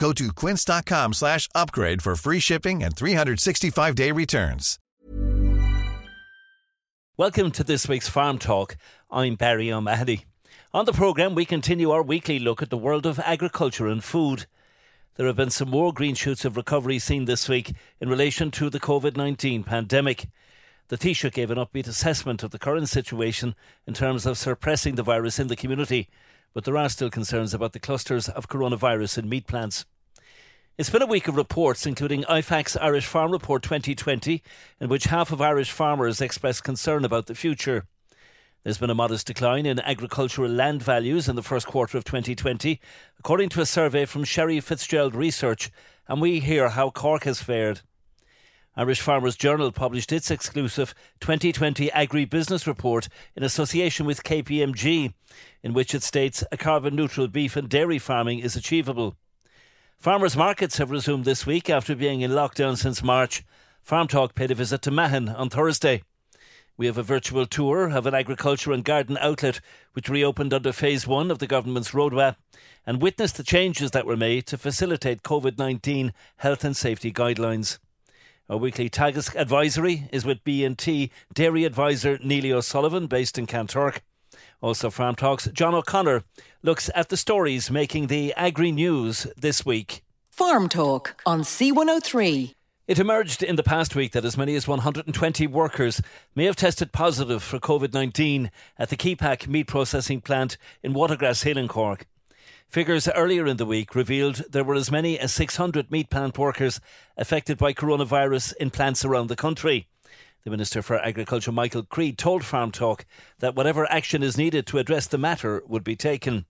Go to quince.com slash upgrade for free shipping and 365-day returns. Welcome to this week's Farm Talk. I'm Barry O'Mahony. On the programme, we continue our weekly look at the world of agriculture and food. There have been some more green shoots of recovery seen this week in relation to the COVID 19 pandemic. The Taoiseach gave an upbeat assessment of the current situation in terms of suppressing the virus in the community, but there are still concerns about the clusters of coronavirus in meat plants. It's been a week of reports, including IFAC's Irish Farm Report 2020, in which half of Irish farmers expressed concern about the future. There's been a modest decline in agricultural land values in the first quarter of 2020, according to a survey from Sherry Fitzgerald Research, and we hear how Cork has fared. Irish Farmers Journal published its exclusive 2020 Agri Business Report in association with KPMG, in which it states a carbon neutral beef and dairy farming is achievable. Farmers markets have resumed this week after being in lockdown since March. Farm Talk paid a visit to Mahon on Thursday. We have a virtual tour of an agriculture and garden outlet which reopened under phase one of the government's roadmap and witnessed the changes that were made to facilitate COVID 19 health and safety guidelines. Our weekly Teagasc advisory is with B&T dairy advisor Neil O'Sullivan based in Kanturk. Also, Farm Talks, John O'Connor looks at the stories making the agri news this week. Farm Talk on C103. It emerged in the past week that as many as 120 workers may have tested positive for COVID 19 at the Kepak meat processing plant in Watergrass Hill in Cork. Figures earlier in the week revealed there were as many as 600 meat plant workers affected by coronavirus in plants around the country. The Minister for Agriculture, Michael Creed, told Farm Talk that whatever action is needed to address the matter would be taken.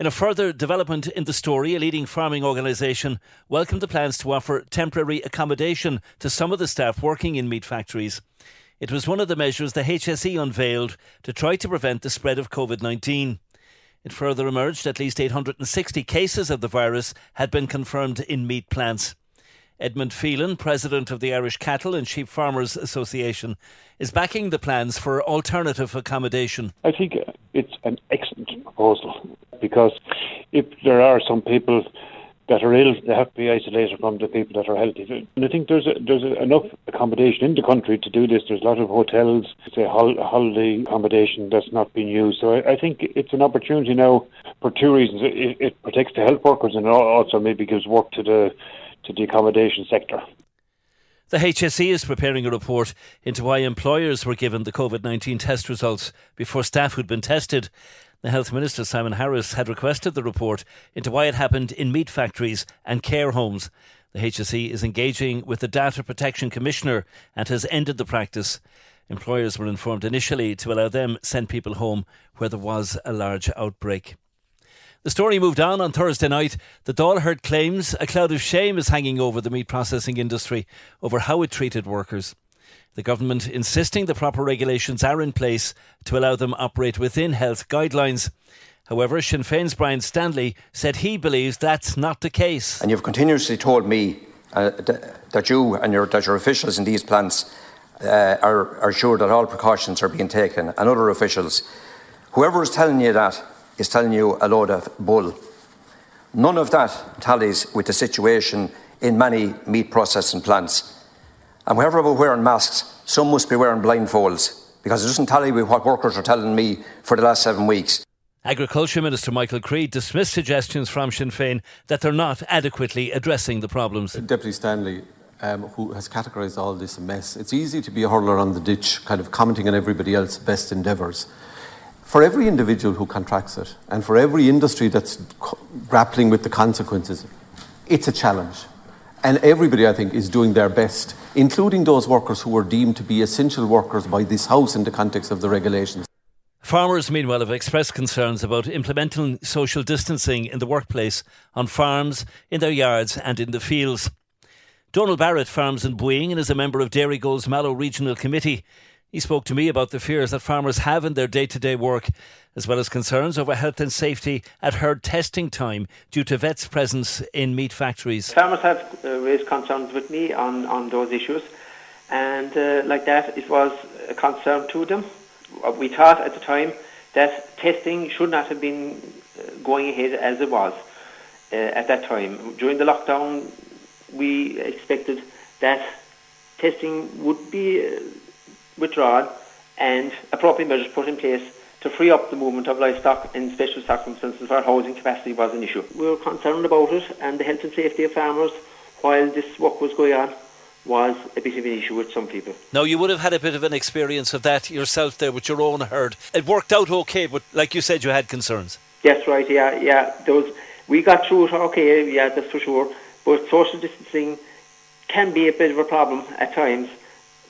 In a further development in the story, a leading farming organisation welcomed the plans to offer temporary accommodation to some of the staff working in meat factories. It was one of the measures the HSE unveiled to try to prevent the spread of COVID 19. It further emerged at least 860 cases of the virus had been confirmed in meat plants. Edmund Phelan, president of the Irish Cattle and Sheep Farmers Association, is backing the plans for alternative accommodation. I think it's an excellent proposal because if there are some people that are ill, they have to be isolated from the people that are healthy. And I think there's a, there's a, enough accommodation in the country to do this. There's a lot of hotels, say hol- holiday accommodation that's not being used. So I, I think it's an opportunity now for two reasons. It, it protects the health workers and also maybe gives work to the to the accommodation sector. The HSE is preparing a report into why employers were given the COVID 19 test results before staff who'd been tested. The Health Minister, Simon Harris, had requested the report into why it happened in meat factories and care homes. The HSE is engaging with the Data Protection Commissioner and has ended the practice. Employers were informed initially to allow them send people home where there was a large outbreak. The story moved on on Thursday night. The Dáil heard claims a cloud of shame is hanging over the meat processing industry over how it treated workers. The government insisting the proper regulations are in place to allow them operate within health guidelines. However, Sinn Féin's Brian Stanley said he believes that's not the case. And you've continuously told me uh, that you and your, that your officials in these plants uh, are, are sure that all precautions are being taken, and other officials. Whoever is telling you that is telling you a load of bull. None of that tallies with the situation in many meat processing plants. And wherever we're wearing masks, some must be wearing blindfolds because it doesn't tally with what workers are telling me for the last seven weeks. Agriculture Minister Michael Creed dismissed suggestions from Sinn Féin that they're not adequately addressing the problems. Deputy Stanley, um, who has categorised all this a mess. It's easy to be a hurler on the ditch, kind of commenting on everybody else's best endeavours. For every individual who contracts it, and for every industry that's grappling with the consequences, it's a challenge. And everybody, I think, is doing their best, including those workers who are deemed to be essential workers by this House in the context of the regulations. Farmers, meanwhile, have expressed concerns about implementing social distancing in the workplace, on farms, in their yards, and in the fields. Donald Barrett farms in Buin and is a member of Dairygold's Mallow Regional Committee. He spoke to me about the fears that farmers have in their day to day work, as well as concerns over health and safety at herd testing time due to vets' presence in meat factories. Farmers have uh, raised concerns with me on, on those issues, and uh, like that, it was a concern to them. We thought at the time that testing should not have been uh, going ahead as it was uh, at that time. During the lockdown, we expected that testing would be uh, withdrawn and appropriate measures put in place to free up the movement of livestock in special circumstances where housing capacity was an issue. We were concerned about it and the health and safety of farmers while this work was going on was a bit of an issue with some people. Now, you would have had a bit of an experience of that yourself there with your own herd. It worked out okay, but like you said, you had concerns. That's right, yeah, yeah. Those, we got through it okay, yeah, that's for sure. But social distancing can be a bit of a problem at times.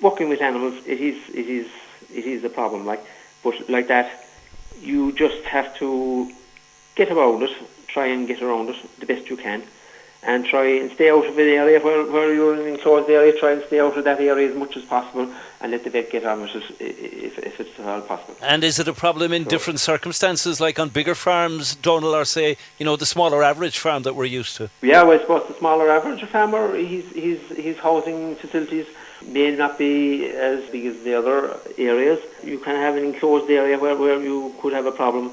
Working with animals, it is, it is, it is a problem. Like, but like that, you just have to get around it, try and get around it the best you can and try and stay out of an area where, where you're in an enclosed area, try and stay out of that area as much as possible and let the vet get on with it if, if it's at all possible. And is it a problem in so, different circumstances, like on bigger farms, Donald, or say, you know, the smaller average farm that we're used to? Yeah, well, I suppose the smaller average farmer, his, his, his housing facilities may not be as big as the other areas. You can have an enclosed area where, where you could have a problem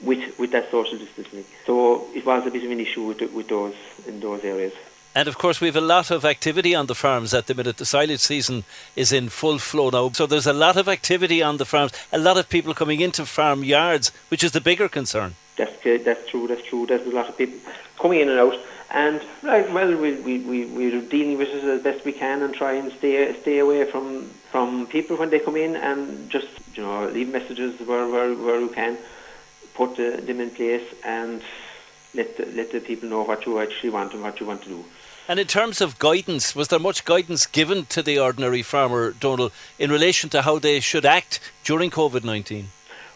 with with that social distancing. So it was a bit of an issue with with those in those areas. And of course, we have a lot of activity on the farms at the minute. The silage season is in full flow now. So there's a lot of activity on the farms, a lot of people coming into farm yards, which is the bigger concern. That's, that's true, that's true. There's a lot of people coming in and out. And right, well, we, we, we, we're dealing with it as best we can and try and stay stay away from, from people when they come in and just you know leave messages where, where, where we can put the, them in place and let the, let the people know what you actually want and what you want to do. And in terms of guidance, was there much guidance given to the ordinary farmer, Donald, in relation to how they should act during COVID 19?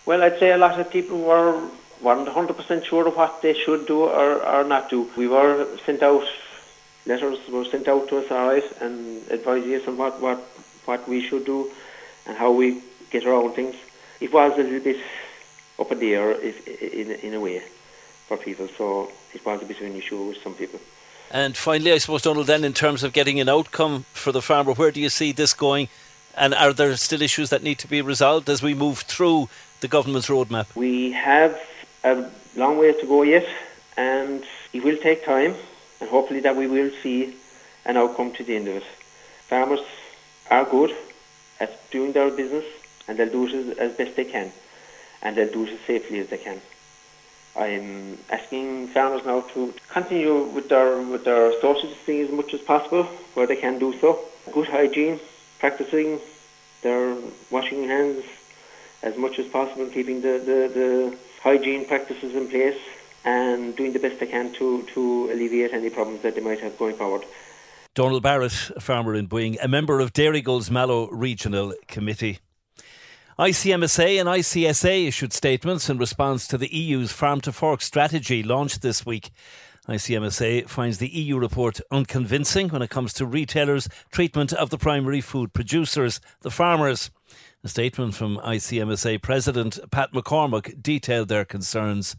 Well, I'd say a lot of people were, weren't 100% sure of what they should do or, or not do. We were sent out, letters were sent out to us, all right, and advice us on what, what, what we should do and how we get around things. It was a little bit up in the air if, in, in a way for people. So it was a bit of an issue with some people. And finally, I suppose, Donald, then in terms of getting an outcome for the farmer, where do you see this going? And are there still issues that need to be resolved as we move through the government's roadmap? We have a long way to go yet, and it will take time, and hopefully that we will see an outcome to the end of it. Farmers are good at doing their business, and they'll do it as, best they can and they'll do it as safely as they can. I'm asking farmers now to continue with their with their social distancing as much as possible where they can do so. Good hygiene, practicing their washing hands as much as possible, keeping the, the, the hygiene practices in place and doing the best they can to, to alleviate any problems that they might have going forward. Donald Barrett, a farmer in Buin, a member of Dairygold's Mallow Regional Committee. ICMSA and ICSA issued statements in response to the EU's Farm to Fork strategy launched this week. ICMSA finds the EU report unconvincing when it comes to retailers' treatment of the primary food producers, the farmers. A statement from ICMSA President Pat McCormack detailed their concerns.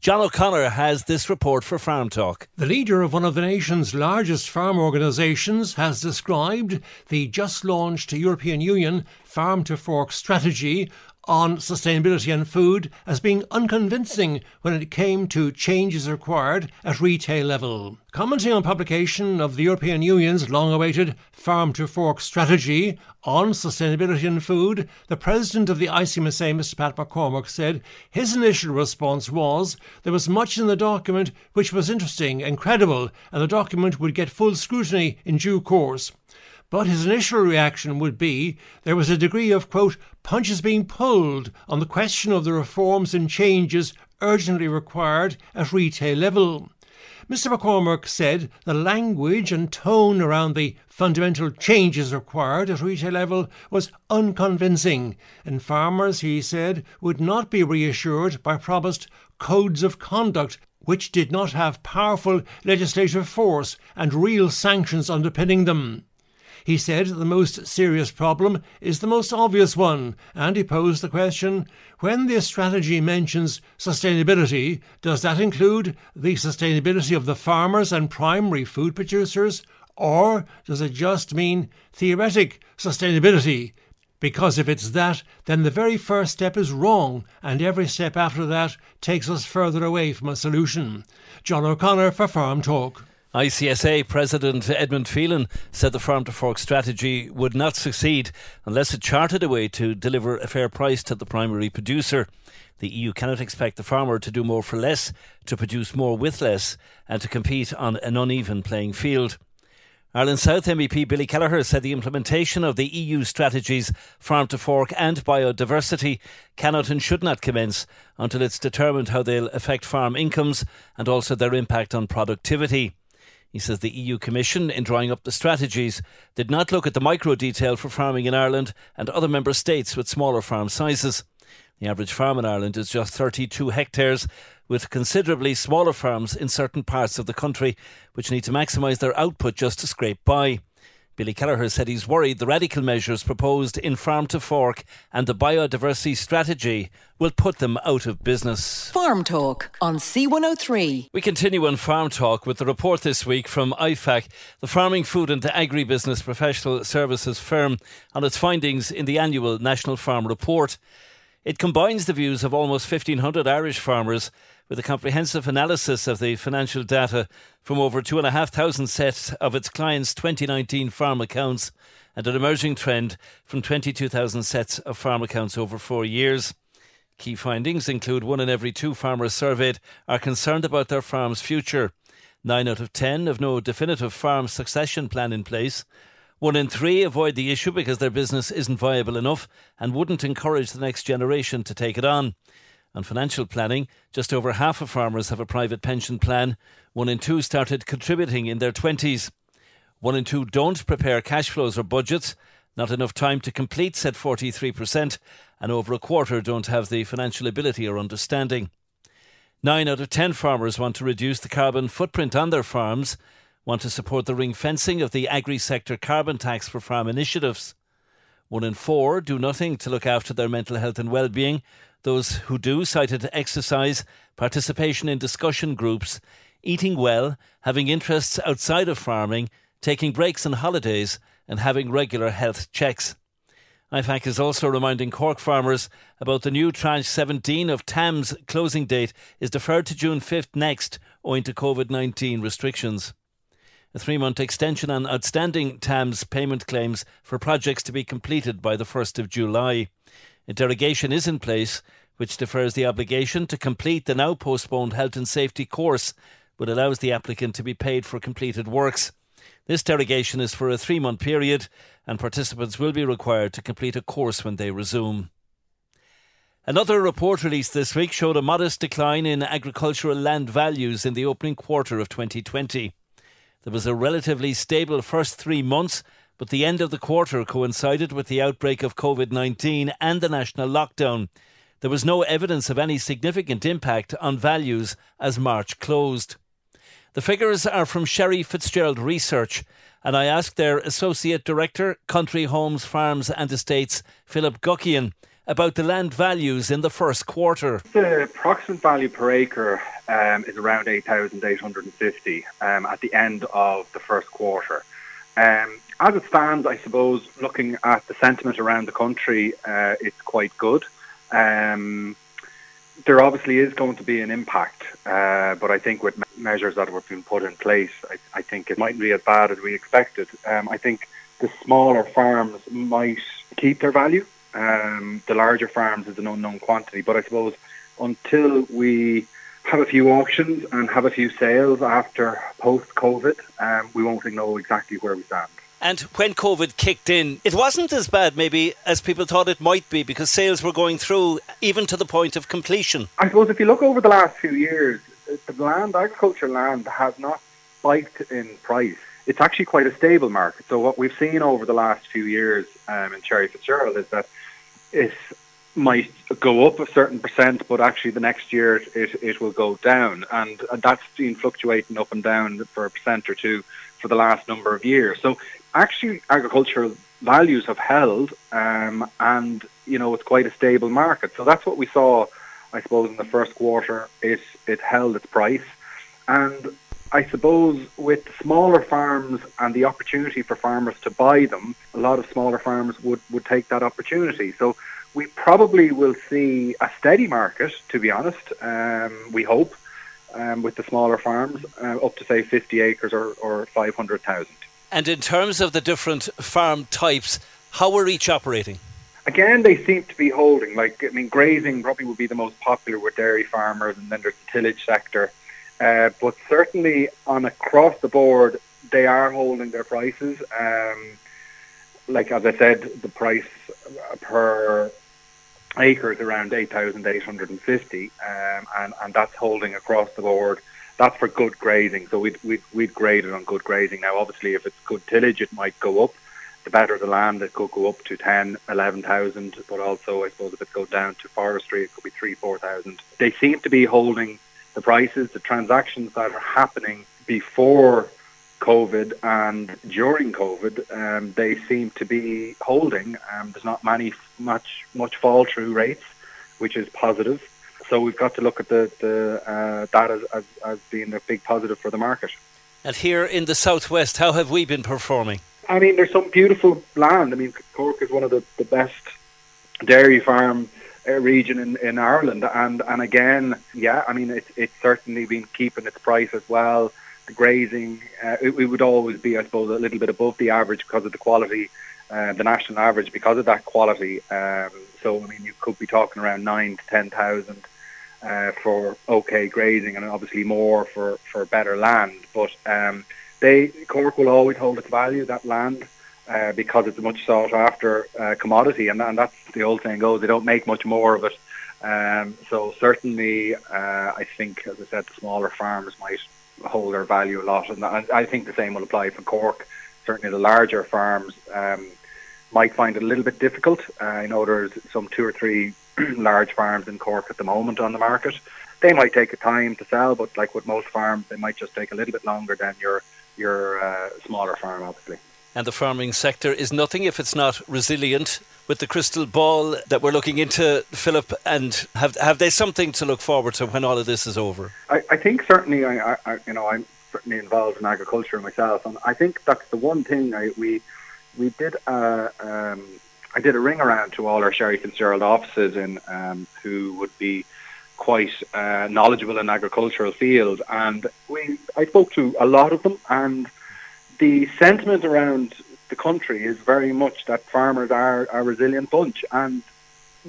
John O'Connor has this report for Farm Talk. The leader of one of the nation's largest farm organisations has described the just launched European Union Farm to Fork strategy on sustainability and food as being unconvincing when it came to changes required at retail level. Commenting on publication of the European Union's long awaited Farm to Fork strategy on sustainability and food, the president of the ICMSA, Mr. Pat McCormack, said his initial response was there was much in the document which was interesting and credible, and the document would get full scrutiny in due course. But his initial reaction would be there was a degree of, quote, punches being pulled on the question of the reforms and changes urgently required at retail level. Mr. McCormack said the language and tone around the fundamental changes required at retail level was unconvincing, and farmers, he said, would not be reassured by promised codes of conduct which did not have powerful legislative force and real sanctions underpinning them. He said the most serious problem is the most obvious one, and he posed the question when this strategy mentions sustainability, does that include the sustainability of the farmers and primary food producers, or does it just mean theoretic sustainability? Because if it's that, then the very first step is wrong, and every step after that takes us further away from a solution. John O'Connor for Farm Talk. ICSA President Edmund Phelan said the farm to fork strategy would not succeed unless it charted a way to deliver a fair price to the primary producer. The EU cannot expect the farmer to do more for less, to produce more with less, and to compete on an uneven playing field. Ireland South MEP Billy Kelleher said the implementation of the EU strategies Farm to Fork and biodiversity cannot and should not commence until it's determined how they'll affect farm incomes and also their impact on productivity. He says the EU Commission, in drawing up the strategies, did not look at the micro detail for farming in Ireland and other member states with smaller farm sizes. The average farm in Ireland is just 32 hectares, with considerably smaller farms in certain parts of the country, which need to maximise their output just to scrape by. Billy Kelleher said he's worried the radical measures proposed in Farm to Fork and the biodiversity strategy will put them out of business. Farm Talk on C103. We continue on Farm Talk with the report this week from IFAC, the farming, food and agribusiness professional services firm, on its findings in the annual National Farm Report. It combines the views of almost 1,500 Irish farmers with a comprehensive analysis of the financial data from over 2,500 sets of its clients' 2019 farm accounts and an emerging trend from 22,000 sets of farm accounts over four years. Key findings include one in every two farmers surveyed are concerned about their farm's future. Nine out of ten have no definitive farm succession plan in place. One in three avoid the issue because their business isn't viable enough and wouldn't encourage the next generation to take it on. On financial planning, just over half of farmers have a private pension plan. One in two started contributing in their 20s. One in two don't prepare cash flows or budgets. Not enough time to complete, said 43%, and over a quarter don't have the financial ability or understanding. Nine out of ten farmers want to reduce the carbon footprint on their farms, want to support the ring fencing of the agri sector carbon tax for farm initiatives. One in four do nothing to look after their mental health and well being, those who do cited exercise, participation in discussion groups, eating well, having interests outside of farming, taking breaks and holidays, and having regular health checks. IFAC is also reminding Cork farmers about the new tranche 17 of TAMS closing date is deferred to June 5th next owing to COVID 19 restrictions. A three month extension on outstanding TAMS payment claims for projects to be completed by the 1st of July. A derogation is in place which defers the obligation to complete the now postponed health and safety course, but allows the applicant to be paid for completed works. This derogation is for a three month period, and participants will be required to complete a course when they resume. Another report released this week showed a modest decline in agricultural land values in the opening quarter of 2020. There was a relatively stable first three months but the end of the quarter coincided with the outbreak of COVID 19 and the national lockdown. There was no evidence of any significant impact on values as March closed. The figures are from Sherry Fitzgerald Research, and I asked their Associate Director, Country Homes, Farms and Estates, Philip Guckian, about the land values in the first quarter. The approximate value per acre um, is around 8,850 um, at the end of the first quarter. Um, as it stands, I suppose, looking at the sentiment around the country, uh, it's quite good. Um, there obviously is going to be an impact, uh, but I think with measures that have been put in place, I, I think it mightn't be as bad as we expected. Um, I think the smaller farms might keep their value. Um, the larger farms is an unknown quantity, but I suppose until we have a few auctions and have a few sales after post COVID, um, we won't know exactly where we stand. And when COVID kicked in, it wasn't as bad, maybe, as people thought it might be because sales were going through even to the point of completion. I suppose if you look over the last few years, the land, agriculture land, has not spiked in price. It's actually quite a stable market. So, what we've seen over the last few years um, in Sherry Fitzgerald is that it might go up a certain percent, but actually the next year it, it will go down. And, that's been fluctuating up and down for a percent or two for the last number of years. So actually agricultural values have held, um, and you know it's quite a stable market. So that's what we saw, I suppose, in the first quarter. It it held its price, and I suppose with smaller farms and the opportunity for farmers to buy them, a lot of smaller farms would would take that opportunity. So we probably will see a steady market. To be honest, um, we hope. Um, with the smaller farms, uh, up to say 50 acres or, or 500,000. And in terms of the different farm types, how are each operating? Again, they seem to be holding. Like, I mean, grazing probably would be the most popular with dairy farmers, and then there's the tillage sector. Uh, but certainly, on across the board, they are holding their prices. Um, like as I said, the price per acre is around eight thousand eight hundred and fifty, um, and and that's holding across the board that's for good grazing. So we'd, we'd, we'd grade it on good grazing. Now, obviously, if it's good tillage, it might go up. The better the land, it could go up to 10, 11,000. But also, I suppose, if it goes down to forestry, it could be 3, 4,000. They seem to be holding the prices, the transactions that are happening before COVID and during COVID, um, they seem to be holding. Um, there's not many much much fall through rates, which is positive. So we've got to look at the, the uh, that as, as, as being a big positive for the market. And here in the southwest, how have we been performing? I mean, there's some beautiful land. I mean, Cork is one of the, the best dairy farm region in, in Ireland, and and again, yeah, I mean, it's it's certainly been keeping its price as well. The grazing, uh, it, it, would always be, I suppose, a little bit above the average because of the quality, uh, the national average because of that quality. Um, so, I mean, you could be talking around nine to ten thousand uh, for okay grazing and obviously more for, for better land. But um, they Cork will always hold its value that land uh, because it's a much sought after uh, commodity, and, and that's the old saying goes: they don't make much more of it. Um, so certainly, uh, I think, as I said, the smaller farms might hold their value a lot, and I think the same will apply for Cork. Certainly, the larger farms um, might find it a little bit difficult. Uh, I know there's some two or three large farms in Cork at the moment on the market. They might take a time to sell, but like with most farms, they might just take a little bit longer than your your uh, smaller farm, obviously. And the farming sector is nothing if it's not resilient. With the crystal ball that we're looking into, Philip, and have have they something to look forward to when all of this is over? I, I think certainly, I, I, you know, I'm certainly involved in agriculture myself, and I think that's the one thing I, we we did. Uh, um, I did a ring around to all our Sherry Fitzgerald offices in um, who would be quite uh, knowledgeable in agricultural field, and we I spoke to a lot of them, and the sentiment around the country is very much that farmers are a resilient bunch, and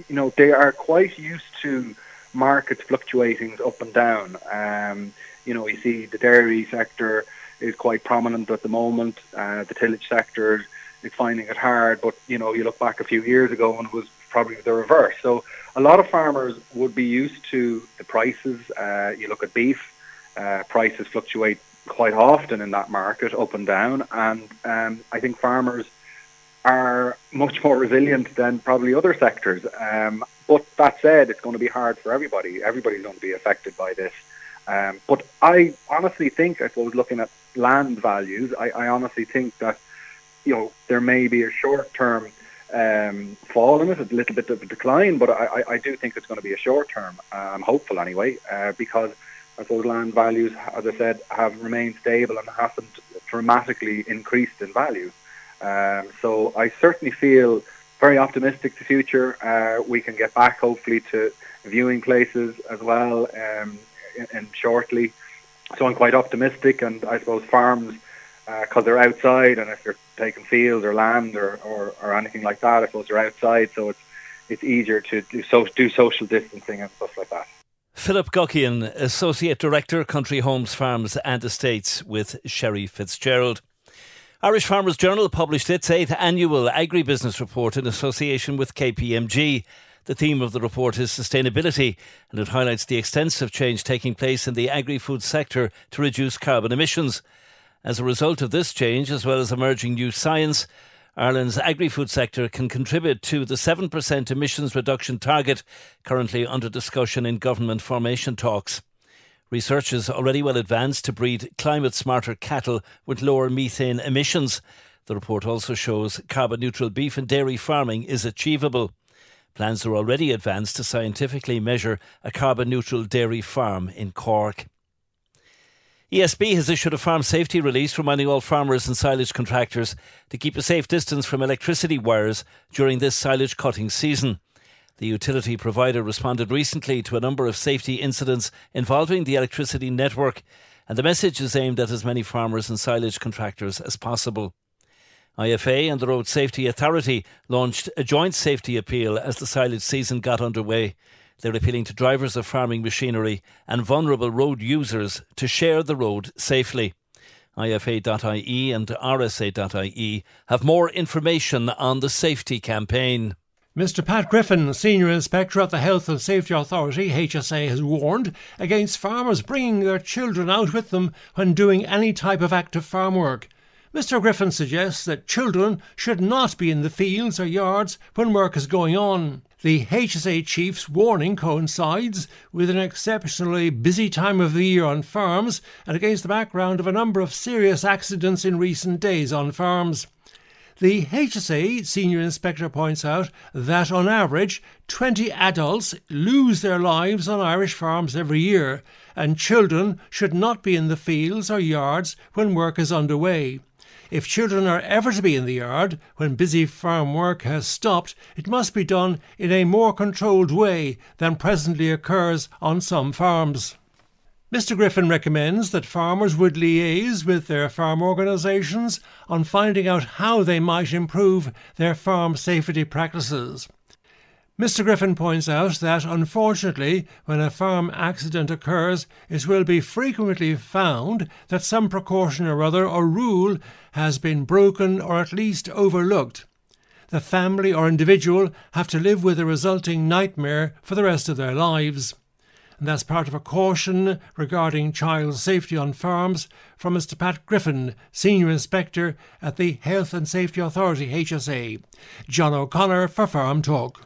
you know they are quite used to markets fluctuating up and down. Um, you know, you see the dairy sector is quite prominent at the moment. Uh, the tillage sector is finding it hard. But you know, you look back a few years ago and it was probably the reverse. So a lot of farmers would be used to the prices. Uh, you look at beef, uh, prices fluctuate quite often in that market, up and down, and um, I think farmers are much more resilient than probably other sectors. Um, but that said, it's going to be hard for everybody. Everybody's going to be affected by this. Um, but I honestly think, I suppose, looking at land values, I, I honestly think that you know, there may be a short term um, fall in it, a little bit of a decline, but I, I do think it's going to be a short term. I'm hopeful anyway, uh, because I suppose land values, as I said, have remained stable and haven't dramatically increased in value. Um, so I certainly feel very optimistic the future. Uh, we can get back hopefully to viewing places as well um, shortly. So I'm quite optimistic, and I suppose farms because uh, they're outside, and if you're taking fields or land or, or, or anything like that, I suppose they're outside, so it's it's easier to do so do social distancing and stuff like that. Philip Guckian, Associate Director, Country Homes, Farms and Estates with Sherry Fitzgerald. Irish Farmers Journal published its eighth annual agribusiness report in association with KPMG. The theme of the report is sustainability, and it highlights the extensive change taking place in the agri food sector to reduce carbon emissions. As a result of this change, as well as emerging new science, Ireland's agri food sector can contribute to the 7% emissions reduction target currently under discussion in government formation talks. Research is already well advanced to breed climate smarter cattle with lower methane emissions. The report also shows carbon neutral beef and dairy farming is achievable. Plans are already advanced to scientifically measure a carbon neutral dairy farm in Cork. ESB has issued a farm safety release reminding all farmers and silage contractors to keep a safe distance from electricity wires during this silage cutting season. The utility provider responded recently to a number of safety incidents involving the electricity network, and the message is aimed at as many farmers and silage contractors as possible. IFA and the Road Safety Authority launched a joint safety appeal as the silage season got underway. They're appealing to drivers of farming machinery and vulnerable road users to share the road safely. IFA.ie and RSA.ie have more information on the safety campaign. Mr. Pat Griffin, Senior Inspector at the Health and Safety Authority, HSA, has warned against farmers bringing their children out with them when doing any type of active farm work. Mr. Griffin suggests that children should not be in the fields or yards when work is going on. The HSA chief's warning coincides with an exceptionally busy time of the year on farms and against the background of a number of serious accidents in recent days on farms. The HSA senior inspector points out that on average 20 adults lose their lives on Irish farms every year, and children should not be in the fields or yards when work is underway. If children are ever to be in the yard when busy farm work has stopped, it must be done in a more controlled way than presently occurs on some farms. Mr. Griffin recommends that farmers would liaise with their farm organisations on finding out how they might improve their farm safety practices. Mr. Griffin points out that, unfortunately, when a farm accident occurs, it will be frequently found that some precaution or other or rule has been broken or at least overlooked. The family or individual have to live with the resulting nightmare for the rest of their lives and that's part of a caution regarding child safety on farms from Mr. Pat Griffin, Senior Inspector at the Health and Safety Authority HSA. John O'Connor for Farm Talk.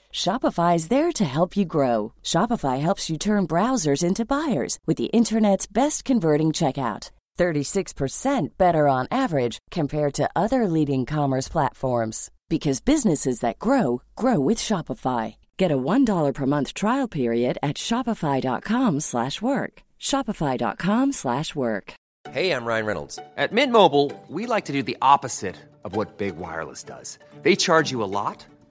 Shopify is there to help you grow. Shopify helps you turn browsers into buyers with the internet's best converting checkout. 36% better on average compared to other leading commerce platforms because businesses that grow grow with Shopify. Get a $1 per month trial period at shopify.com/work. shopify.com/work. Hey, I'm Ryan Reynolds. At Mint Mobile, we like to do the opposite of what Big Wireless does. They charge you a lot,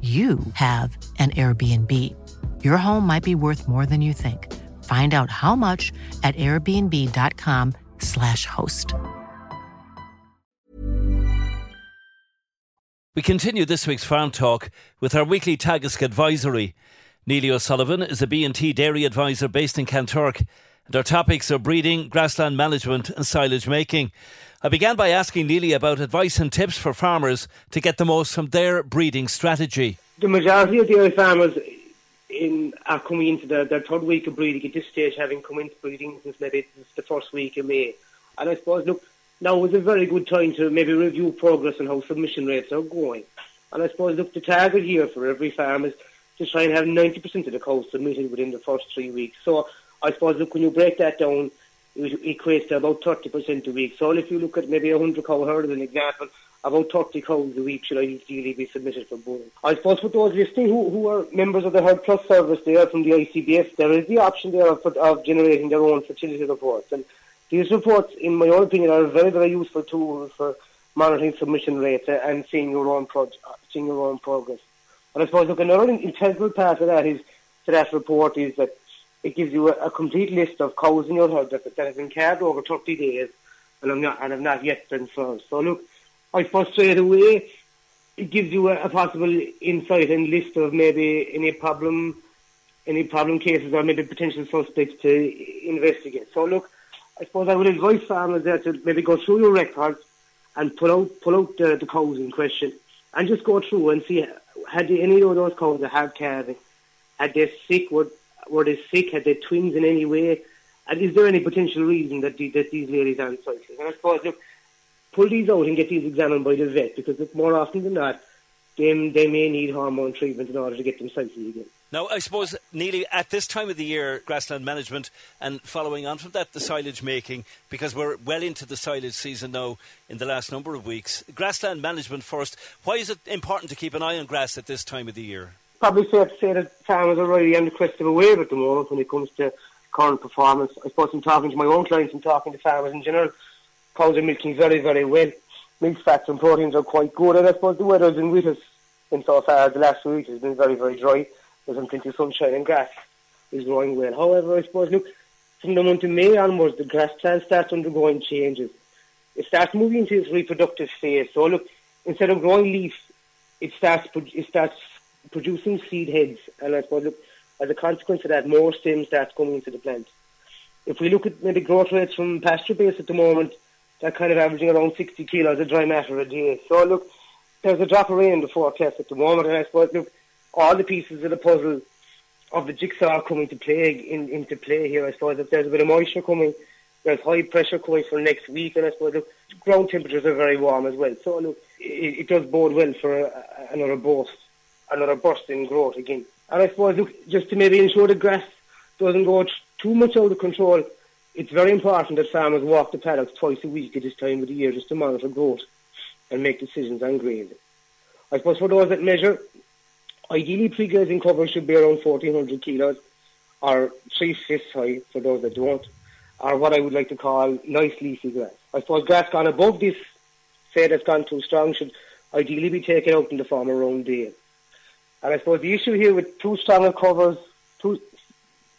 you have an Airbnb. Your home might be worth more than you think. Find out how much at airbnb.com/slash host. We continue this week's Farm Talk with our weekly Teagasc advisory. Neely O'Sullivan is a B&T dairy advisor based in Kanturk, our topics are breeding, grassland management and silage making. I began by asking Neely about advice and tips for farmers to get the most from their breeding strategy. The majority of dairy farmers in, are coming into their, their third week of breeding at this stage, having come into breeding since maybe the first week of May. And I suppose, look, now is a very good time to maybe review progress and how submission rates are going. And I suppose, look, the target here for every farm is to try and have 90% of the cows submitted within the first three weeks. So I suppose, look, when you break that down, it equates to about 30% a week. So if you look at maybe a 100 cow herd as an example, about 30 cows a week should ideally be submitted for boarding. I suppose for those listening who, who are members of the Herd Plus service there from the ICBF, there is the option there of, of generating their own fertility reports. And these reports, in my own opinion, are a very, very useful tool for monitoring submission rates and seeing your own pro- seeing your own progress. And I suppose look, another integral part of that is to that report is that it gives you a, a complete list of cows in your herd that, that have been calved over 30 days and, have not, and have not yet been served. So look, I suppose straight away it gives you a, a possible insight and list of maybe any problem, any problem cases or maybe potential suspects to investigate. So look, I suppose I would advise farmers there to maybe go through your records and pull out pull out the, the cows in question and just go through and see had any of those cows that had calving, had they sick, were, were they sick, had they twins in any way, and is there any potential reason that, the, that these ladies aren't cycling? And I suppose, look, pull these out and get these examined by the vet because look, more often than not, they, they may need hormone treatment in order to get them cycling again. Now, I suppose, Neely, at this time of the year, grassland management and following on from that, the silage making, because we're well into the silage season now in the last number of weeks. Grassland management first. Why is it important to keep an eye on grass at this time of the year? Probably fair to say that farmers are really on the crest of a wave at the moment when it comes to current performance. I suppose I'm talking to my own clients and talking to farmers in general. Cows are milking very, very well. Milk fats and proteins are quite good, and I suppose the weather's been in so far. The last few weeks has been very, very dry there's plenty of sunshine and grass is growing well. However, I suppose, look, from the month of May onwards, the grass plant starts undergoing changes. It starts moving into its reproductive phase. So, look, instead of growing leaves, it starts it starts producing seed heads, and I suppose, look, as a consequence of that, more stems starts coming into the plant. If we look at maybe growth rates from pasture base at the moment, they're kind of averaging around 60 kilos of dry matter a day. So, look, there's a drop of rain in the forecast at the moment, and I suppose, look, all the pieces of the puzzle of the jigsaw coming to play in, into play here. I suppose if there's a bit of moisture coming, there's high pressure coming for next week, and I suppose the ground temperatures are very warm as well. So look, it, it does bode well for a, another burst, another burst in growth again. And I suppose look, just to maybe ensure the grass doesn't go too much out of control, it's very important that farmers walk the paddocks twice a week at this time of the year just to monitor growth and make decisions on grazing. I suppose for those that measure, Ideally, pre-grazing cover should be around 1400 kilos or three fifths high for those that don't, or what I would like to call nice leafy grass. I suppose grass gone above this, say that's gone too strong, should ideally be taken out in the form of round. And I suppose the issue here with too strong a covers, too,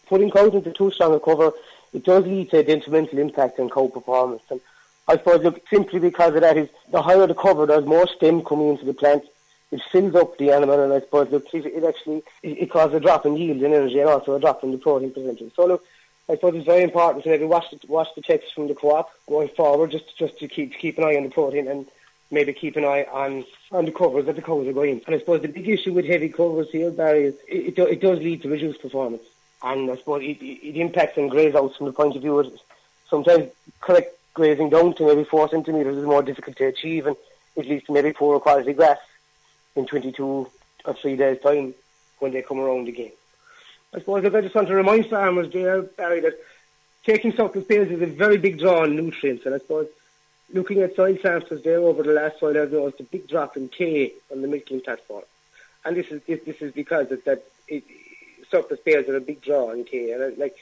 putting cows into too strong a cover, it does lead to a detrimental impact on cow performance. And I suppose, look, simply because of that is the higher the cover, there's more stem coming into the plant, it fills up the animal, and I suppose look, it actually it, causes a drop in yield and energy, and also a drop in the protein percentage. So look, I suppose it's very important to maybe watch the, watch the text from the co-op going forward, just just to keep to keep an eye on the protein and maybe keep an eye on on the covers that the cows are going. And I suppose the big issue with heavy covers here, Barry, is it, it, it does lead to reduced performance, and I suppose it, it impacts on graze outs from the point of view of sometimes correct grazing down to maybe four centimetres is more difficult to achieve, and it leads to maybe poorer quality grass in 22 or three days' time when they come around again. I suppose I just want to remind farmers there, Barry, that taking surplus bales is a very big draw on nutrients, and I suppose looking at soil samples there over the last while, I've noticed a big drop in K on the milking platform, and this is this, this is because of that it, surplus bales are a big draw on K, and uh, like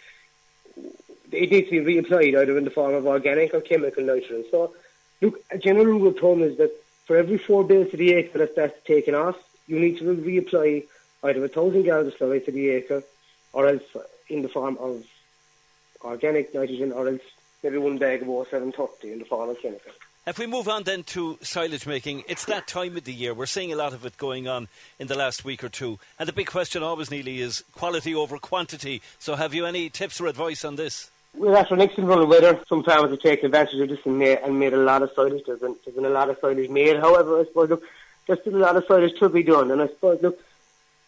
it needs to be reapplied either in the form of organic or chemical nitrogen. So, look, a general rule of thumb is that for every four bales to the acre that that's taken off, you need to reapply either a thousand gallons of slurry to the acre, or else in the form of organic nitrogen, or else maybe one bag of O730 in the form of chemical. If we move on then to silage making, it's that time of the year. We're seeing a lot of it going on in the last week or two. And the big question always, Neely, is quality over quantity. So have you any tips or advice on this? Well, after an excellent run of weather, some farmers have taken advantage of this and made, and made a lot of silage. There's been, there's been a lot of silage made. However, I suppose, look, there's still a lot of silage to be done. And I suppose, look,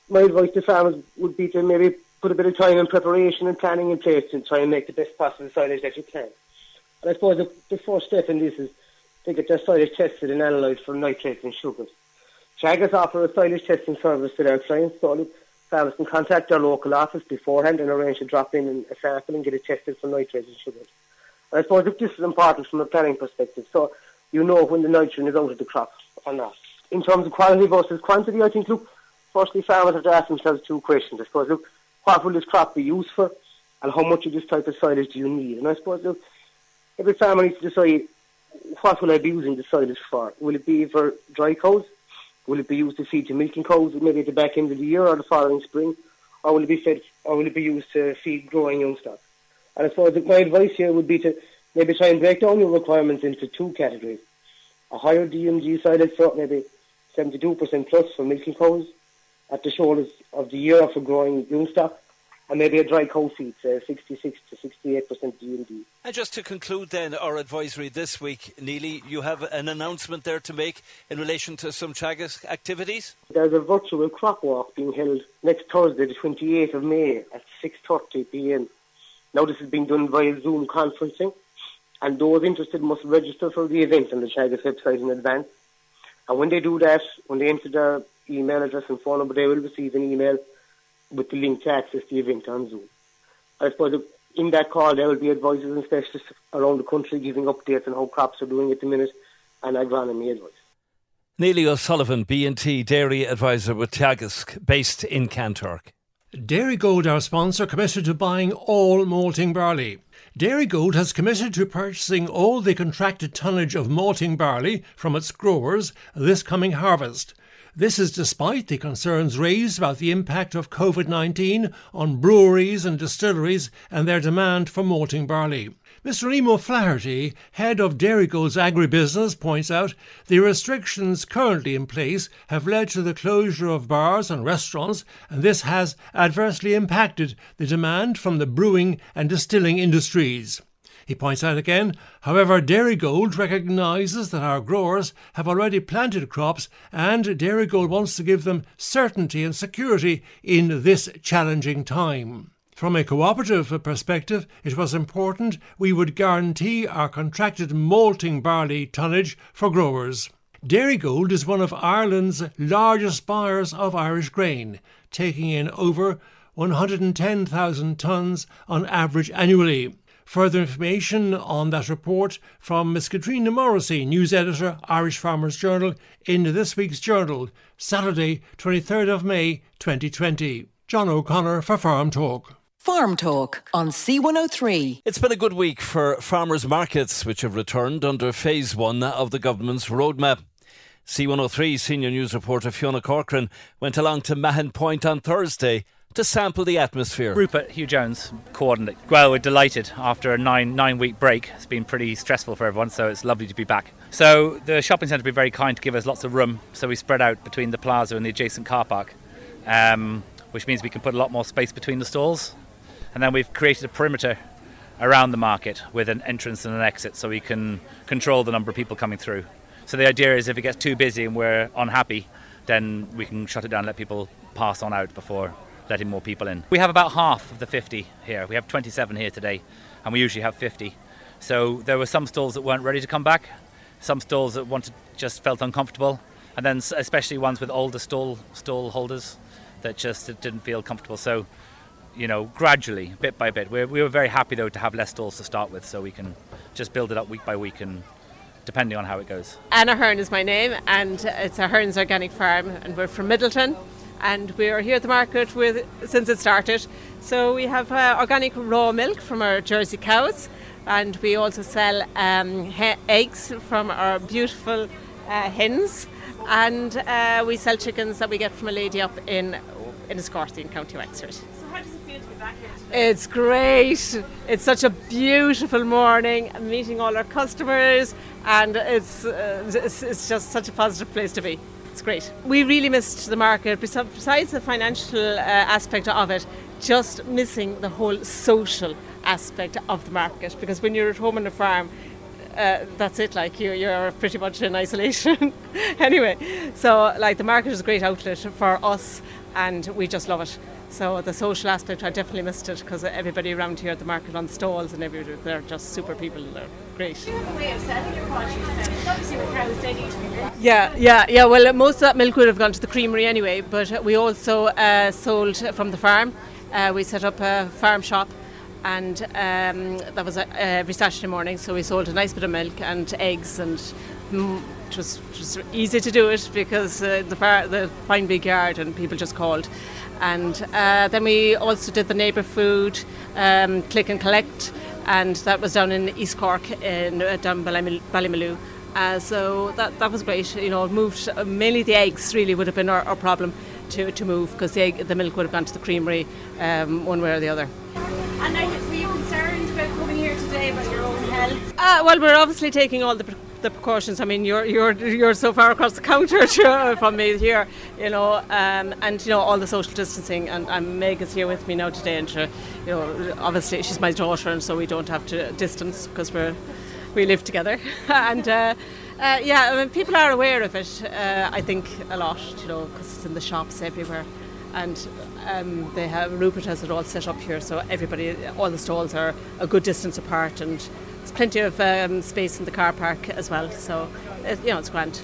my advice to farmers would be to maybe put a bit of time and preparation and planning in place and try and make the best possible silage that you can. And I suppose the, the first step in this is to get their silage tested and analysed for nitrates and sugars. Teagasc offer a silage testing service to their clients, so farmers can contact their local office beforehand and arrange to drop in and a sample and get it tested for nitrates and sugars. And I suppose this is important from a planning perspective, so you know when the nitrogen is out of the crop or not. In terms of quality versus quantity, I think, look, firstly, farmers have to ask themselves two questions. I suppose, look, what will this crop be used for, and how much of this type of silage do you need? And I suppose, look, every farmer needs to decide what will I be using the silage for? Will it be for dry cows? Will it be used to feed to milking cows maybe at the back end of the year or the following spring? Or will it be fed or will it be used to feed growing young stock? And I suppose my advice here would be to maybe try and break down your requirements into two categories. A higher DMD silage for maybe 72% plus for milking cows at the shoulders of the year for growing young stock and maybe a dry cow feed, say uh, 66 to 68% DMD. And just to conclude then our advisory this week, Neely, you have an announcement there to make in relation to some Teagasc activities? There's a virtual crop walk being held next Thursday, the 28th of May at 6.30pm. Now this is being done via Zoom conferencing and those interested must register for the event on the Teagasc website in advance. And when they do that, when they enter their email address and phone number, they will receive an email with the link to access the event on Zoom. I suppose in that call there will be advisors and specialists around the country giving updates on how crops are doing at the minute and agronomy advice. Neely O'Sullivan, B&T Dairy Advisor with Teagasc, based in Kanturk. Dairygold, our sponsor, committed to buying all malting barley. Dairygold has committed to purchasing all the contracted tonnage of malting barley from its growers this coming harvest. This is despite the concerns raised about the impact of COVID 19 on breweries and distilleries and their demand for malting barley. Mr. Remo Flaherty, head of Dairygold's agribusiness, points out the restrictions currently in place have led to the closure of bars and restaurants, and this has adversely impacted the demand from the brewing and distilling industries. He points out again, however, Dairygold recognises that our growers have already planted crops and Dairygold wants to give them certainty and security in this challenging time. From a cooperative perspective, it was important we would guarantee our contracted malting barley tonnage for growers. Dairygold is one of Ireland's largest buyers of Irish grain, taking in over 110,000 tonnes on average annually. Further information on that report from Miss Katrina Morrissey, news editor, Irish Farmers Journal, in this week's journal, Saturday, 23rd of May, 2020. John O'Connor for Farm Talk. Farm Talk on C103. It's been a good week for farmers' markets, which have returned under phase one of the government's roadmap. C103 senior news reporter Fiona Corcoran went along to Mahon Point on Thursday to sample the atmosphere. Rupert Hugh Jones, coordinate. Well, we're delighted after a nine nine week break. It's been pretty stressful for everyone, so it's lovely to be back. So the shopping centre has been very kind to give us lots of room, so we spread out between the plaza and the adjacent car park, um, which means we can put a lot more space between the stalls. And then we've created a perimeter around the market with an entrance and an exit, so we can control the number of people coming through. So the idea is if it gets too busy and we're unhappy, then we can shut it down and let people pass on out before letting more people in. We have about half of the 50 here. We have 27 here today, and we usually have 50. So there were some stalls that weren't ready to come back, some stalls that wanted just felt uncomfortable, and then especially ones with older stall stall holders that just didn't feel comfortable. So, you know, gradually, bit by bit, we're, we were very happy though to have less stalls to start with, so we can just build it up week by week and depending on how it goes. Anna Hearn is my name, and it's a Hearn's Organic Farm, and we're from Midleton and we are here at the market with since it started. So we have uh, organic raw milk from our Jersey cows, and we also sell um, eggs from our beautiful uh, hens, and uh, we sell chickens that we get from a lady up in in Enniscorthy in County Wexford. So how does it feel to be back here today? It's great. It's such a beautiful morning. meeting all our customers, and it's, uh, it's it's just such a positive place to be. It's great. We really missed the market. Besides the financial uh, aspect of it, just missing the whole social aspect of the market. Because when you're at home on a farm, uh, that's it. Like you, you're pretty much in isolation. anyway, so like the market is a great outlet for us, and we just love it. So the social aspect, I definitely missed it because everybody around here at the market on stalls and everywhere, they're just super people. They're great. Do you have a way of selling your produce? Obviously, the cows they need to be milked. Yeah, yeah, yeah. Well, most of that milk would have gone to the creamery anyway, but we also uh, sold from the farm. Uh, we set up a farm shop and um, that was uh, every Saturday morning. So we sold a nice bit of milk and eggs, and mm, it was just easy to do it because uh, the far, the fine big yard and people just called. And uh, then we also did the neighbour food, um, click and collect, and that was down in East Cork in uh, down Ballymaloe. Uh, so that that was great. You know, moved uh, mainly the eggs really would have been our, our problem to, to move because the, the milk would have gone to the creamery um, one way or the other. And are you, were you concerned about coming here today about your own health? Uh, well, we're obviously taking all the, the precautions. I mean, you're you're you're so far across the counter from me here, you know, um, and you know all the social distancing. And, and Meg is here with me now today, and she, you know, obviously she's my daughter, and so we don't have to distance because we're we live together. and uh, uh, yeah, I mean, people are aware of it. Uh, I think a lot, you know, because it's in the shops everywhere and um, they have Rupert has it all set up here, so everybody, all the stalls are a good distance apart, and there's plenty of um, space in the car park as well. So it, you know it's grand.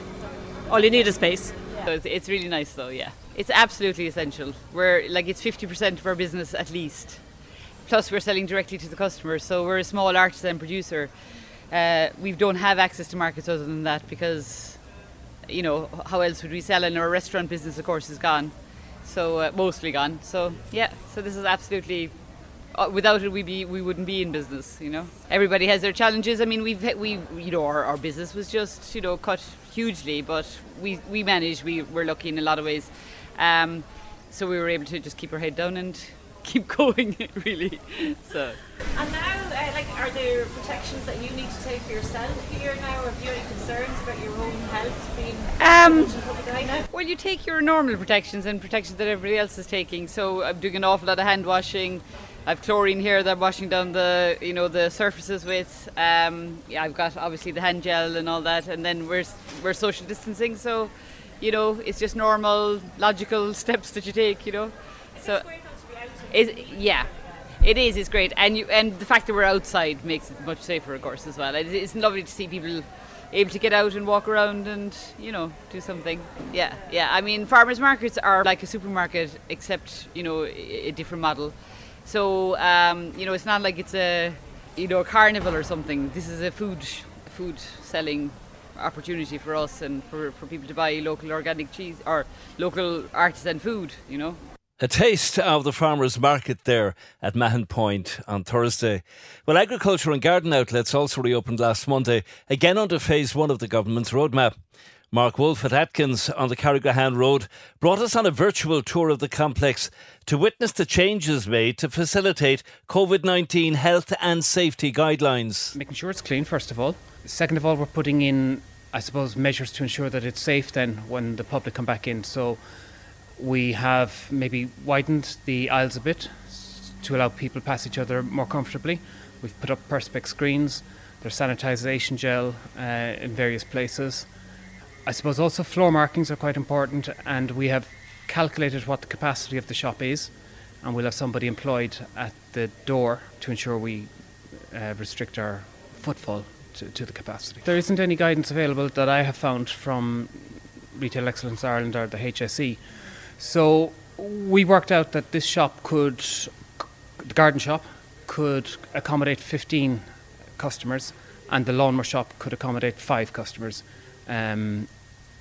All you need is space. Yeah. It's really nice though, yeah. It's absolutely essential. We're like it's 50% of our business at least. Plus we're selling directly to the customer, so we're a small artisan producer. Uh, we don't have access to markets other than that because, you know, how else would we sell? And our restaurant business, of course, is gone so uh, mostly gone. So yeah, so this is absolutely. Uh, without it, we be we wouldn't be in business. You know, everybody has their challenges. I mean, we've we you know our, our business was just you know cut hugely, but we we managed. We were lucky in a lot of ways. Um, so we were able to just keep our head down and keep going, really. So. And now, uh, like, are there protections that you need to take for yourself here now? Have you any concerns about your own health being um, Well, you take your normal protections and protections that everybody else is taking. So I'm doing an awful lot of hand washing. I've chlorine here that I'm washing down the you know the surfaces with. Um, yeah, I've got obviously the hand gel and all that, and then we're we're social distancing. So, you know, it's just normal, logical steps that you take. You know, so. Is yeah, it is. It's great, and you and the fact that we're outside makes it much safer, of course, as well. It, it's lovely to see people able to get out and walk around and you know do something. Yeah, yeah. I mean, farmers markets are like a supermarket, except you know a different model. So um, you know, it's not like it's a you know a carnival or something. This is a food food selling opportunity for us and for, for people to buy local organic cheese or local artisan food. You know. A taste of the farmers' market there at Mahon Point on Thursday. Well, agriculture and garden outlets also reopened last Monday, again under phase one of the government's roadmap. Mark Wolf at Atkins on the Carrigrohane Road brought us on a virtual tour of the complex to witness the changes made to facilitate COVID 19 health and safety guidelines. Making sure it's clean, first of all. Second of all, we're putting in, I suppose, measures to ensure that it's safe then when the public come back in. So we have maybe widened the aisles a bit to allow people pass each other more comfortably. We've put up perspex screens. There's sanitisation gel uh, in various places. I suppose also floor markings are quite important, and we have calculated what the capacity of the shop is, and we'll have somebody employed at the door to ensure we uh, restrict our footfall to, to the capacity. There isn't any guidance available that I have found from Retail Excellence Ireland or the HSE so we worked out that this shop could, the garden shop, could accommodate 15 customers, and the lawnmower shop could accommodate five customers um,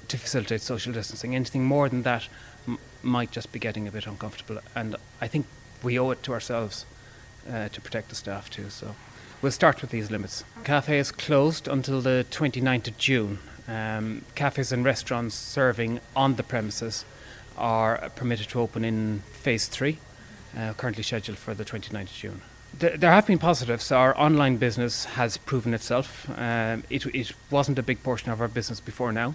to facilitate social distancing. Anything more than that m- might just be getting a bit uncomfortable, and I think we owe it to ourselves uh, to protect the staff too. So we'll start with these limits. Cafe is closed until the 29th of June. Um, cafes and restaurants serving on the premises are permitted to open in phase three, uh, currently scheduled for the 29th of June. There have been positives. Our online business has proven itself. Um, it, it, wasn't a big portion of our business before now.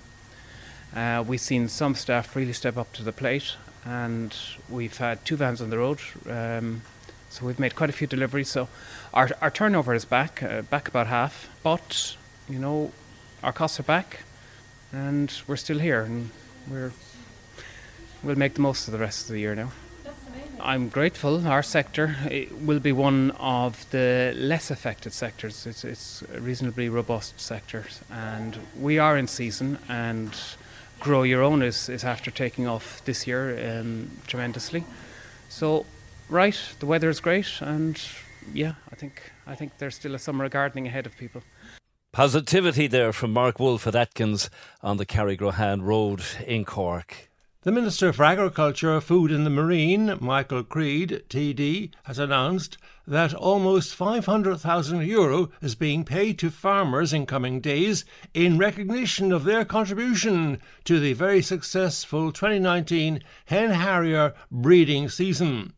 Uh, we've seen some staff really step up to the plate, and we've had two vans on the road. Um, so we've made quite a few deliveries. So our, our turnover is back, uh, back about half. But, you know, our costs are back, and we're still here, and we're, we'll make the most of the rest of the year now. I'm grateful. Our sector will be one of the less affected sectors. It's, it's a reasonably robust sector, and we are in season. And grow your own is, is after taking off this year um, tremendously. So, right, the weather is great, and yeah, I think I think there's still a summer of gardening ahead of people. Positivity there from Mark Wolf at Atkins on the Carrigrohane Road in Cork. The Minister for Agriculture, Food and the Marine, Michael Creed, TD, has announced that almost 500,000 euro is being paid to farmers in coming days in recognition of their contribution to the very successful 2019 hen harrier breeding season.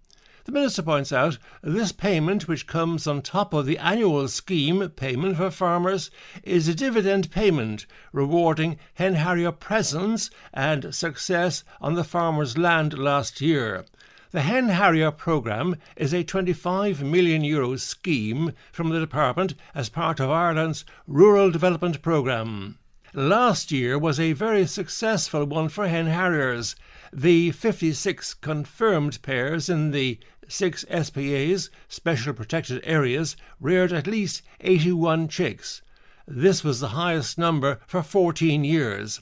The Minister points out this payment, which comes on top of the annual scheme payment for farmers, is a dividend payment rewarding hen harrier presence and success on the farmer's land last year. The Hen Harrier programme is a 25 million euro scheme from the department as part of Ireland's Rural Development Programme. Last year was a very successful one for hen harriers. The 56 confirmed pairs in the six SPAs, Special Protected Areas, reared at least 81 chicks. This was the highest number for 14 years.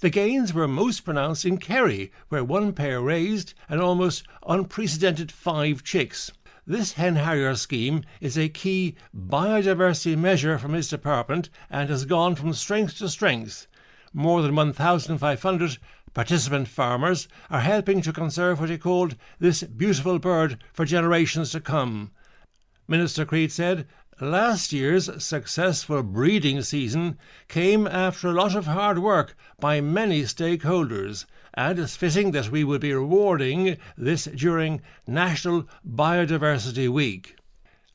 The gains were most pronounced in Kerry, where one pair raised an almost unprecedented five chicks. This hen harrier scheme is a key biodiversity measure from his department and has gone from strength to strength. More than 1,500 Participant farmers are helping to conserve what he called this beautiful bird for generations to come. Minister Creed said, Last year's successful breeding season came after a lot of hard work by many stakeholders, and it's fitting that we would be rewarding this during National Biodiversity Week.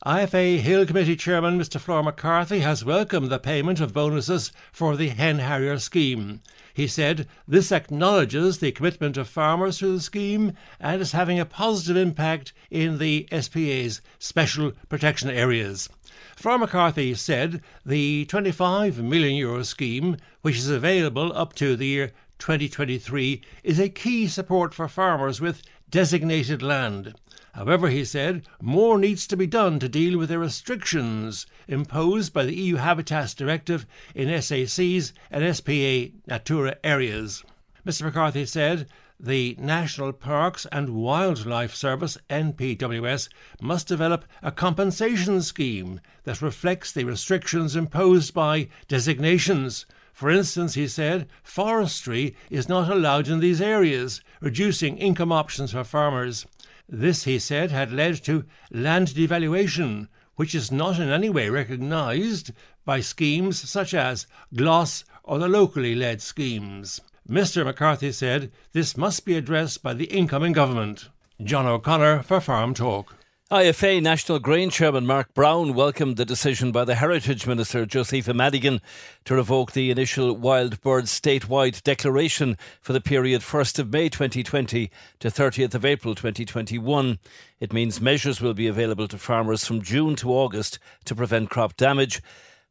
IFA Hill Committee Chairman Mr. Flor McCarthy has welcomed the payment of bonuses for the hen harrier scheme. He said this acknowledges the commitment of farmers to the scheme and is having a positive impact in the SPA's special protection areas. Flor McCarthy said the 25 million euro scheme, which is available up to the year 2023, is a key support for farmers with designated land. However, he said, more needs to be done to deal with the restrictions imposed by the EU Habitats Directive in SACs and SPA Natura areas. Mr. McCarthy said the National Parks and Wildlife Service NPWS must develop a compensation scheme that reflects the restrictions imposed by designations. For instance, he said, forestry is not allowed in these areas, reducing income options for farmers. This, he said, had led to land devaluation, which is not in any way recognised by schemes such as GLAS or the locally led schemes. Mr. McCarthy said this must be addressed by the incoming government. John O'Connor for Farm Talk. IFA National Grain Chairman Mark Brown welcomed the decision by the Heritage Minister Josepha Madigan to revoke the initial wild bird statewide declaration for the period 1st of May 2020 to 30th of April 2021. It means measures will be available to farmers from June to August to prevent crop damage.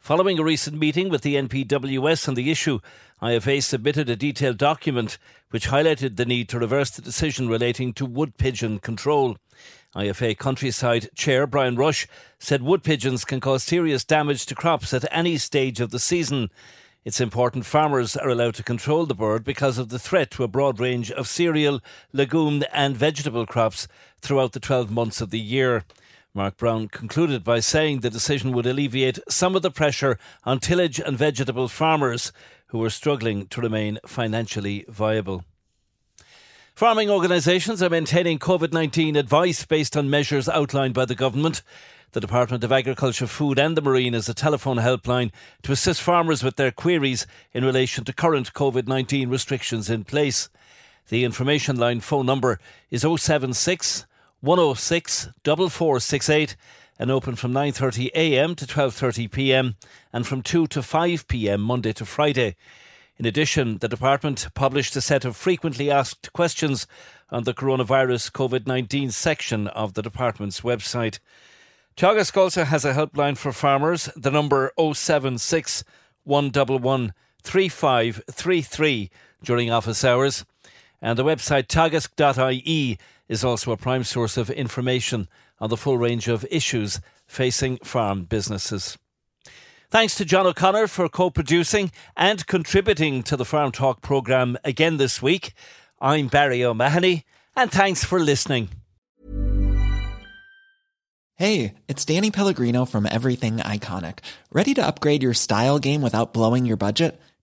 Following a recent meeting with the NPWS on the issue, IFA submitted a detailed document which highlighted the need to reverse the decision relating to wood pigeon control. IFA Countryside Chair Brian Rush said wood pigeons can cause serious damage to crops at any stage of the season. It's important farmers are allowed to control the bird because of the threat to a broad range of cereal, legume, and vegetable crops throughout the 12 months of the year. Mark Brown concluded by saying the decision would alleviate some of the pressure on tillage and vegetable farmers who are struggling to remain financially viable. Farming organisations are maintaining COVID 19 advice based on measures outlined by the government. The Department of Agriculture, Food and the Marine is a telephone helpline to assist farmers with their queries in relation to current COVID 19 restrictions in place. The information line phone number is 076 106 4468 and open from 9.30am to 12.30pm and from 2 to 5pm Monday to Friday. In addition, the department published a set of frequently asked questions on the coronavirus COVID 19 section of the department's website. Teagasc also has a helpline for farmers, the number 076 111 3533 during office hours. And the website teagasc.ie is also a prime source of information on the full range of issues facing farm businesses. Thanks to John O'Connor for co producing and contributing to the Farm Talk programme again this week. I'm Barry O'Mahony, and thanks for listening. Hey, it's Danny Pellegrino from Everything Iconic. Ready to upgrade your style game without blowing your budget?